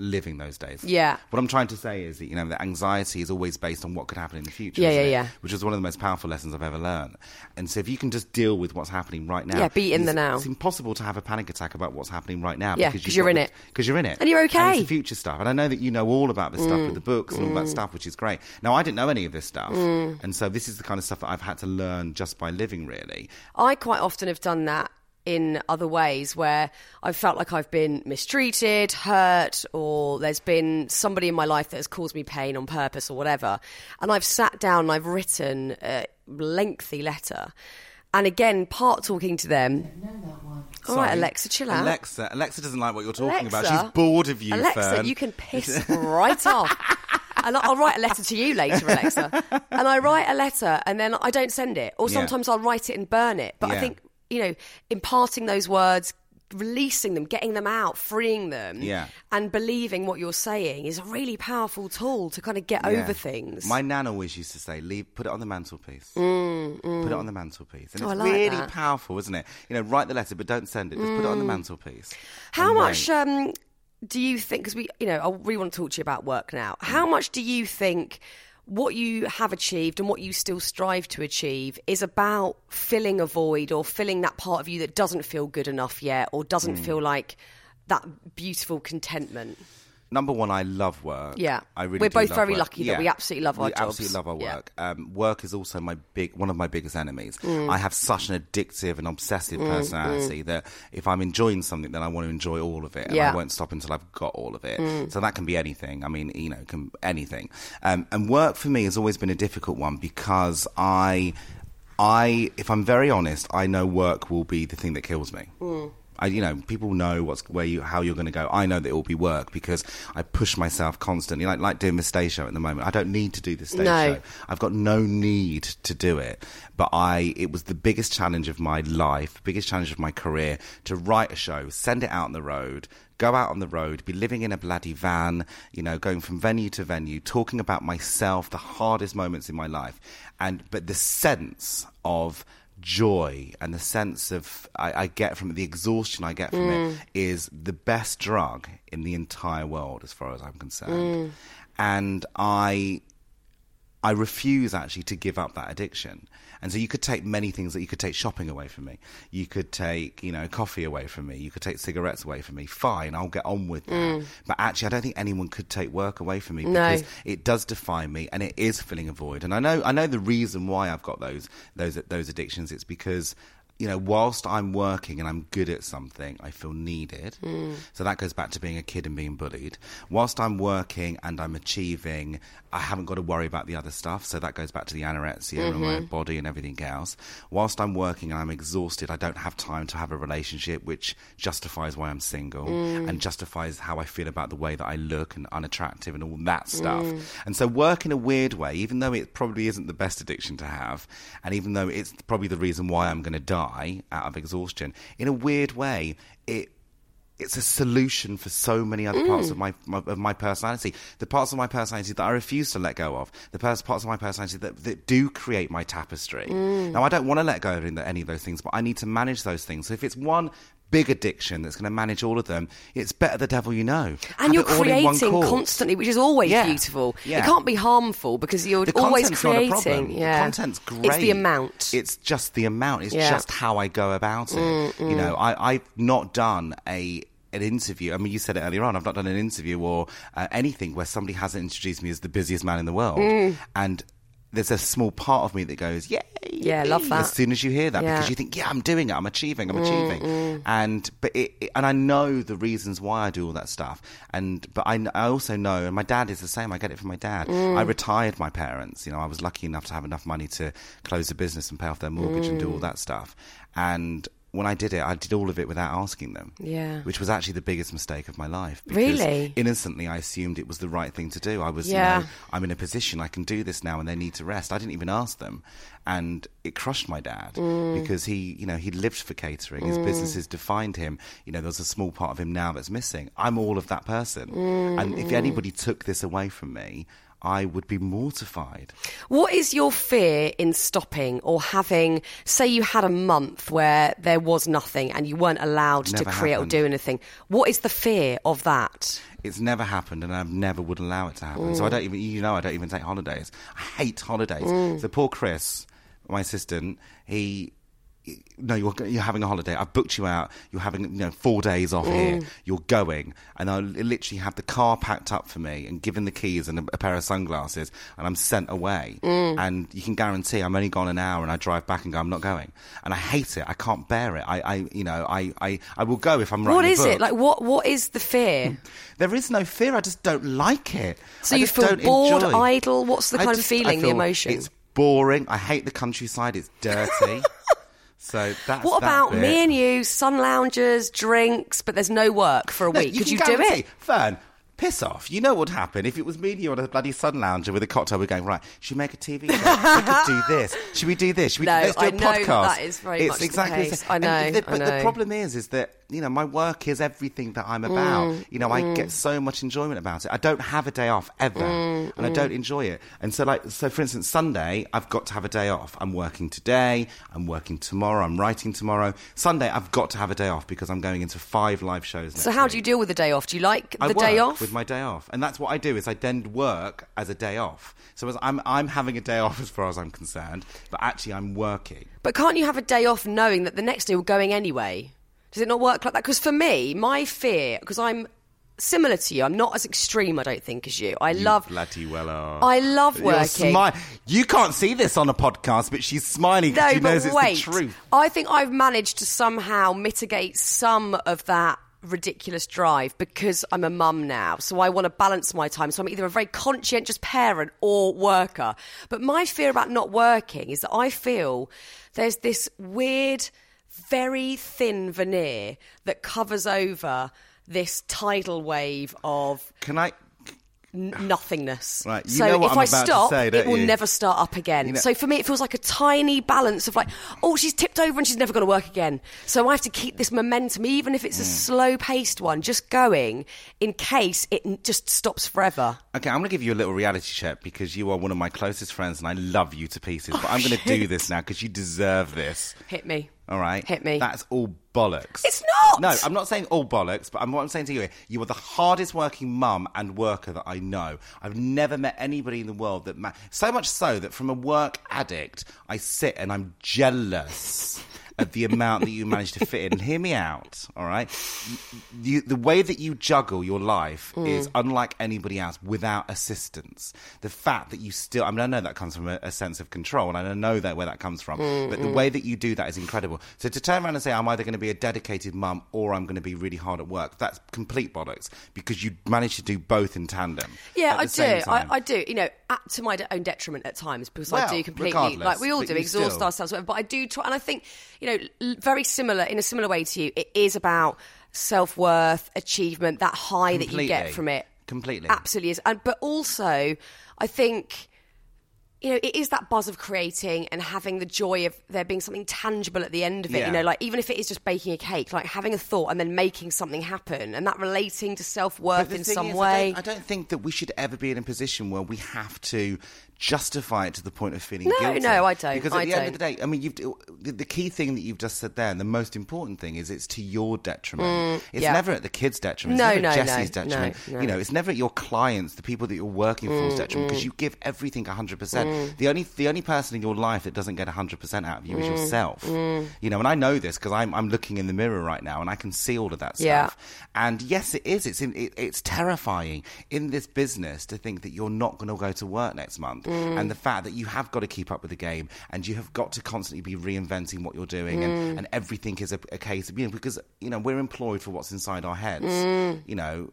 living those days. Yeah. What I'm trying to say is that you know that anxiety is always based on what could happen in the future. Yeah, yeah, it? yeah. Which is one of the most powerful lessons I've ever learned. And so if you can just deal with what's happening right now, Yeah, be in the now. It's impossible to have a panic attack about what's happening right now. Yeah, because 'cause you're in it. Because you're in it, And you're okay. Mm, it's the future stuff. And I know that you know all about this stuff with the books and all that stuff, which is great. Now I didn't know any of this stuff, and so this is the kind of stuff that I've had to learn just by living, really. I quite often have done that in other ways where I've felt like I've been mistreated, hurt, or there's been somebody in my life that has caused me pain on purpose or whatever. And I've sat down and I've written a lengthy letter. And again, part talking to them. All right, Sorry. Alexa, chill out. Alexa, Alexa doesn't like what you're talking about. She's bored of you, Alexa, Fearne. you can piss right off. And I'll write a letter to you later, Alexa. And I write a letter and then I don't send it. Or Yeah. sometimes I'll write it and burn it. But I think, you know, imparting those words, releasing them, getting them out, freeing them, Yeah. and believing what you're saying is a really powerful tool to kind of get Yeah. over things. My nan always used to say, "Leave, put it on the mantelpiece. Mm, mm. Put it on the mantelpiece." And Oh, it's like really that. powerful, isn't it? You know, write the letter, but don't send it. Just put it on the mm. mantelpiece. How much um, do you think? Because we, you know, I really want to talk to you about work now. How much do you think what you have achieved and what you still strive to achieve is about filling a void or filling that part of you that doesn't feel good enough yet or doesn't Hmm. feel like that beautiful contentment? Number one, I love work. Yeah. I really. We're both very work. lucky that we absolutely love our we jobs. absolutely love our Yeah. work. Um, work is also my big one of my biggest enemies. Mm. I have such an addictive and obsessive personality that if I'm enjoying something, then I want to enjoy all of it, and Yeah. I won't stop until I've got all of it. Mm. So that can be anything. I mean, you know, can anything. Um, and work for me has always been a difficult one because I. I, if I'm very honest, I know work will be the thing that kills me. I, you know, people know what's where you how you're going to go. I know that it will be work because I push myself constantly, like like doing the stage show at the moment. I don't need to do the stage No. show. I've got no need to do it. But I, it was the biggest challenge of my life, biggest challenge of my career to write a show, send it out on the road, go out on the road, be living in a bloody van, you know, going from venue to venue, talking about myself, the hardest moments in my life, and but the sense of joy and the sense of I, I get from it, the exhaustion I get from it mm. is the best drug in the entire world, as far as I'm concerned. Mm. And I I refuse actually to give up that addiction. And so you could take many things that you could take shopping away from me. You could take, you know, coffee away from me. You could take cigarettes away from me. Fine, I'll get on with that. But actually, I don't think anyone could take work away from me Mm. No. because it does define me and it is filling a void. And I know, I know the reason why I've got those, those, those addictions. It's because you know, whilst I'm working and I'm good at something, I feel needed. Hmm. So that goes back to being a kid and being bullied. Whilst I'm working and I'm achieving, I haven't got to worry about the other stuff. So that goes back to the anorexia and my mm-hmm. body and everything else. Whilst I'm working and I'm exhausted, I don't have time to have a relationship, which justifies why I'm single mm. and justifies how I feel about the way that I look and unattractive and all that mm. stuff. And so work in a weird way, even though it probably isn't the best addiction to have, and even though it's probably the reason why I'm going to die out of exhaustion, in a weird way, it it's a solution for so many other parts mm. of my, my of my personality. The parts of my personality that I refuse to let go of. The pers- parts of my personality that, that do create my tapestry. Mm. Now, I don't want to let go of any of those things, but I need to manage those things. So if it's one big addiction that's going to manage all of them, it's better the devil you know. And Have you're it all in one creating constantly, which is always Yeah. beautiful. Yeah. It can't be harmful because you're The always content's not a creating. problem. Yeah. The content's great. It's the amount. It's just the amount. It's Yeah. Mm, just how I go about it. You know, I, I've not done a an interview. I mean, you said it earlier on. I've not done an interview or uh, anything where somebody hasn't introduced me as the busiest man in the world, Mm. and. There's a small part of me that goes, yay! Yeah, love yippee," that. As soon as you hear that, Yeah. Mm, because you think, yeah, I'm doing it, I'm achieving, I'm achieving, and but it, it- and I know the reasons why I do all that stuff, and but I, I also know, and my dad is the same. I get it from my dad. Mm. I retired my parents. You know, I was lucky enough to have enough money to close a business and pay off their mortgage and Mm. do all that stuff. And when I did it, I did all of it without asking them. Yeah. which was actually the biggest mistake of my life. because Really? Innocently, I assumed it was the right thing to do. I was, Yeah. you know, I'm in a position I can do this now, and they need to rest. I didn't even ask them, and it crushed my dad Mm. because he, you know, he lived for catering. His businesses defined him. You know, there's a small part of him now that's missing. I'm all of that person, and Mm. if anybody took this away from me. I would be mortified. What is your fear in stopping or having, say, you had a month where there was nothing and you weren't allowed to create happened. or do anything? What is the fear of that? It's never happened, and I never would allow it to happen. So I mm. don't even, you know, I don't even take holidays. I hate holidays. Mm. So poor Chris, my assistant, he. No, you're you're having a holiday. I've booked you out. You're having you know four days off here. Mm. You're going, and I literally have the car packed up for me and given the keys and a, a pair of sunglasses, and I'm sent away. Mm. And you can guarantee I'm only gone an hour, and I drive back and go, I'm not going. And I hate it. I can't bear it. I, I you know, I, I, I will go if I'm writing What a it? Like, what? what is the fear? There is no fear. I just don't like it. So I you feel don't bored, enjoy. idle? What's the kind of just- I feeling, the emotion? It's boring. I hate the countryside. It's dirty. so that's What that about bit. me and you, sun loungers, drinks, but there's no work for a No, week? Could can you do it? Fearne? Piss off. You know what would happen if it was me and you on a bloody sun lounger with a cocktail. We're going, right, should we make a TV show? we could do this. Should we do this? Should we No, let's do a I know podcast? that that is very it's much the exactly case. same. I know, the- I but the problem is, is that, you know, my work is everything that I'm about. Mm, you know, I get so much enjoyment about it. I don't have a day off ever. Mm, and I don't enjoy it. And so, like, so for instance, Sunday, I've got to have a day off. I'm working today. I'm working tomorrow. I'm writing tomorrow. Sunday, I've got to have a day off because I'm going into five live shows next So how week. do you deal with the day off? Do you like the day off? with my day off, and that's what I do. Is I then work as a day off. So as I'm I'm having a day off as far as I'm concerned, but actually I'm working. But can't you have a day off knowing that the next day you're going anyway? Does it not work like that? Because for me, my fear, because I'm similar to you, I'm not as extreme, I don't think, as you. I love. bloody well are. I love working. smi- you can't see this on a podcast, but she's smiling because No, she knows it's the truth. I think I've managed to somehow mitigate some of that ridiculous drive because I'm a mum now. So I want to balance my time. So I'm either a very conscientious parent or worker. But my fear about not working is that I feel there's this weird, very thin veneer that covers over this tidal wave of Can I? n- nothingness. Right, you so know what if I'm I about stop, say, it will you? never start up again. You know- so for me, it feels like a tiny balance of like, oh, she's tipped over and she's never going to work again. So I have to keep this momentum, even if Mm. it's a slow-paced one, just going in case it just stops forever. Okay, I'm going to give you a little reality check because you are one of my closest friends and I love you to pieces. But I'm going to do this now because you deserve this. Hit me. All right, Hit me. That's all bollocks. It's not! No, I'm not saying all bollocks, but I'm, what I'm saying to you, you are the hardest working mum and worker that I know. I've never met anybody in the world that ma- so much so that from a work addict, I sit and I'm jealous. Of the amount that you manage to fit in, and hear me out, all right? You, the way that you juggle your life Mm. is unlike anybody else without assistance. The fact that you still, I mean, I know that comes from a, a sense of control, and I know that where that comes from, Mm, but the way that you do that is incredible. So to turn around and say, I'm either going to be a dedicated mum or I'm going to be really hard at work, that's complete bollocks because you manage to do both in tandem. Yeah, I do. I. I do. You know, at, to my own detriment at times because I do completely like we all do exhaust still- ourselves. Whatever, but I do try, and I think you know, l- very similar in a similar way to you. It is about self worth, achievement, that high that you get from it. Completely. absolutely is. And but also, I think you know, it is that buzz of creating and having the joy of there being something tangible at the end of it. Yeah. You know, like even if it is just baking a cake, like having a thought and then making something happen, and that relating to self worth in some is, way. I don't, I don't think that we should ever be in a position where we have to justify it to the point of feeling No, guilty. no, I don't. Because at I the end of the day, I mean, you've, the, the key thing that you've just said there, and the most important thing is it's to your detriment. it's Mm, yeah. never at the kids' detriment. No, it's never no, at Jesse's no, detriment. no. You know, it's never at your clients, the people that you're working for's Mm, detriment, because you give everything 100%. The only the only person in your life that doesn't get 100% out of you is Mm, yourself. You know, and I know this because I'm, I'm looking in the mirror right now and I can see all of that stuff. Yeah. And yes, it is. It's in, it, it's terrifying in this business to think that you're not going to go to work next month, Mm. and the fact that you have got to keep up with the game, and you have got to constantly be reinventing what you're doing, and, Mm. and everything is a, a case of you know because you know we're employed for what's inside our heads. Mm. You know,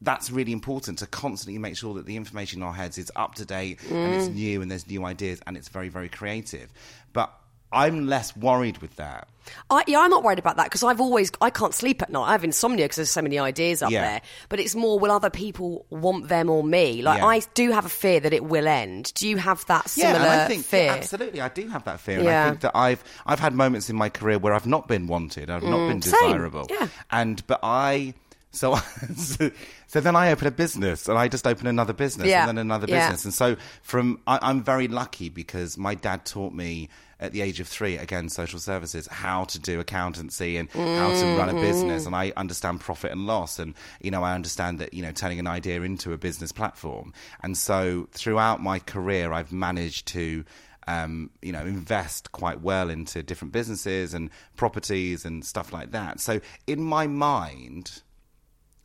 that's really important to constantly make sure that the information in our heads is up to date and Mm. it's new and there's new ideas and it's very very creative. But I'm less worried with that. I, yeah, I'm not worried about that because I've always I can't sleep at night. I have insomnia because there's so many ideas up Yeah. there. But it's more will other people want them or me? Like Yeah. I do have a fear that it will end. Do you have that Yeah, similar and I think fear? yeah, absolutely, I do have that fear. And I think that I've I've had moments in my career where I've not been wanted, I've not been Mm. Same, desirable, yeah. and but I. So, so, so then I open a business, and I just open another business, Yeah, and then another yeah. business, and so from I, I'm very lucky because my dad taught me at the age of three, again, social services, how to do accountancy and how to run a Mm-hmm. business, and I understand profit and loss, and you know I understand that you know turning an idea into a business platform, and so throughout my career, I've managed to um, you know, invest quite well into different businesses and properties and stuff like that. So in my mind,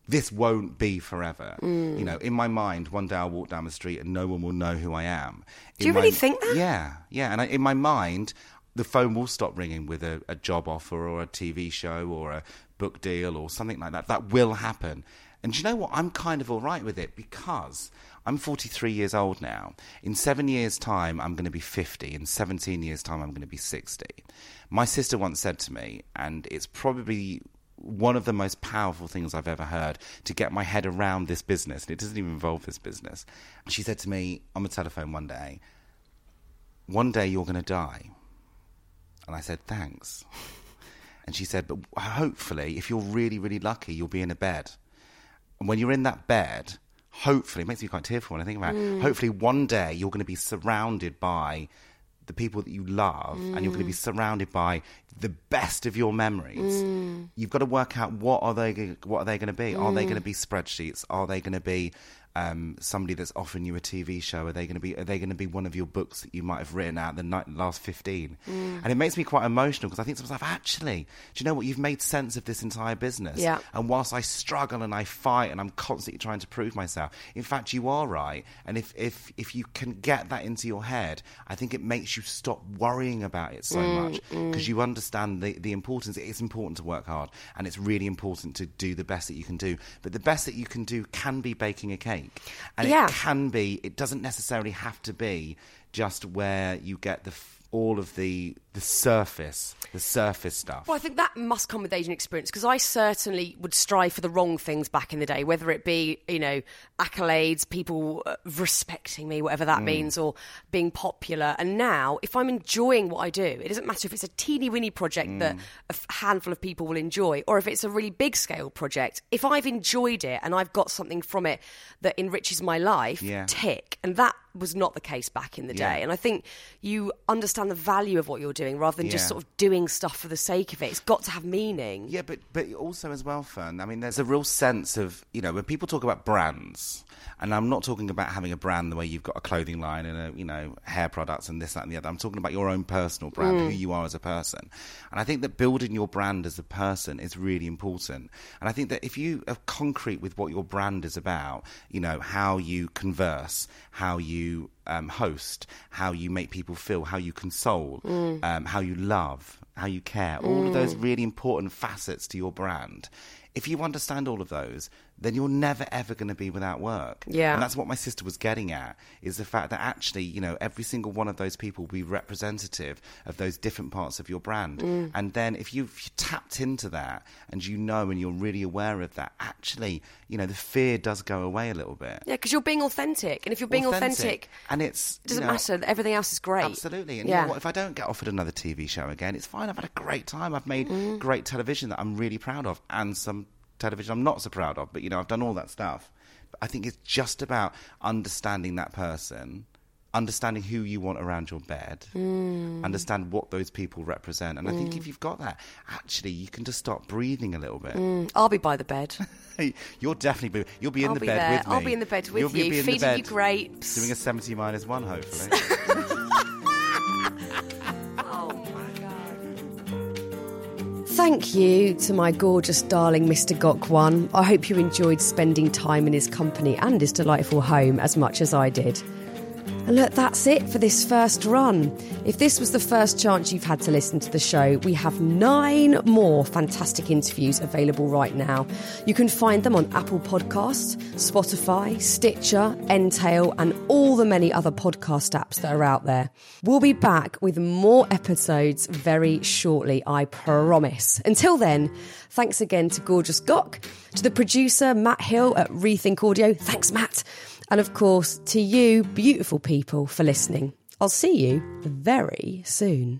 this won't be forever. Mm. You know, in my mind, one day I'll walk down the street and no one will know who I am. Do you In my- really think that? Yeah, yeah. And I, in my mind, the phone will stop ringing with a, a job offer or a TV show or a book deal or something like that. That will happen. And do you know what? I'm kind of all right with it because I'm 43 years old now. In seven years' time, I'm going to be 50. In 17 years' time, I'm going to be 60. My sister once said to me, and it's probably one of the most powerful things I've ever heard to get my head around this business, and it doesn't even involve this business. She said to me on the telephone one day, One day you're going to die. And I said, Thanks. And she said, But hopefully, if you're really, really lucky, you'll be in a bed. And when you're in that bed, hopefully, it makes me quite tearful when I think about it. Mm. Hopefully, one day you're going to be surrounded by the people that you love and you're going to be mm. surrounded by the best of your memories. Mm. You've got to work out what are they what are they going to be? Are they mm. going to be spreadsheets? Are they going to be um, somebody that's offering you a TV show? Are they going to be are they going to be one of your books that you might have written out the night, last 15? Mm. And it makes me quite emotional because I think to myself, actually, do you know what? You've made sense of this entire business. Yeah. And whilst I struggle and I fight and I'm constantly trying to prove myself, in fact, you are right. And if, if, if you can get that into your head, I think it makes you stop worrying about it so mm, much because mm. you understand the, the importance. It's important to work hard and it's really important to do the best that you can do. But the best that you can do can be baking a cake. And Yeah. it can be, it doesn't necessarily have to be just where you get the. All of the the surface, the surface stuff. Well, I think that must come with age and experience because I certainly would strive for the wrong things back in the day, whether it be, you know, accolades, people uh, respecting me, whatever Mm. that means, or being popular. And now, if I'm enjoying what I do, it doesn't matter if it's a teeny weeny project Mm. that a handful of people will enjoy or if it's a really big scale project. If I've enjoyed it and I've got something from it that enriches my life, Yeah. tick. And that was not the case back in the Yeah. day. And I think you understand the value of what you're doing rather than just sort of doing stuff for the sake of it. It's got to have meaning. Yeah, but but also as well, Fearne. I mean, there's a real sense of you know when people talk about brands, and I'm not talking about having a brand the way you've got a clothing line and a you know hair products and this that and the other. I'm talking about your own personal brand, who mm. you are as a person. And I think that building your brand as a person is really important. And I think that if you are concrete with what your brand is about, you know how you converse, how you um, host, how you make people feel, how you console, um, how you love, how you care, all of those really important facets to your brand. If you understand all of those, then you're never ever going to be without work. Yeah. And that's what my sister was getting at is the fact that actually, you know, every single one of those people will be representative of those different parts of your brand. Mm. And then if you've tapped into that and you know and you're really aware of that, actually, you know, the fear does go away a little bit. Yeah, because you're being authentic, and if you're being authentic, and it's it doesn't you know, matter. Everything else is great. Absolutely. And yeah. you know what? If I don't get offered another TV show again, it's fine. I've had a great time. I've made great television that I'm really proud of, and some television I'm not so proud of. But you know, I've done all that stuff. But I think it's just about understanding that person. Understanding who you want around your bed, hmm. understand what those people represent, and I think hmm. if you've got that, actually, you can just start breathing a little bit. Hmm. I'll be by the bed. You'll definitely be. You'll be in I'll the be bed there. with me. I'll be in the bed with You'll you, be in feeding you grapes. Doing a seventy minus one, hopefully. Thank you to my gorgeous darling Mr. Gok Wan. I hope you enjoyed spending time in his company and his delightful home as much as I did. And look, that's it for this first run. If this was the first chance you've had to listen to the show, we have nine more fantastic interviews available right now. You can find them on Apple Podcasts, Spotify, Stitcher, Entale, and all the many other podcast apps that are out there. We'll be back with more episodes very shortly, I promise. Until then, thanks again to Gorgeous Gok, to the producer Matt Hill at Rethink Audio. Thanks, Matt. And of course, to you, beautiful people, for listening. I'll see you very soon.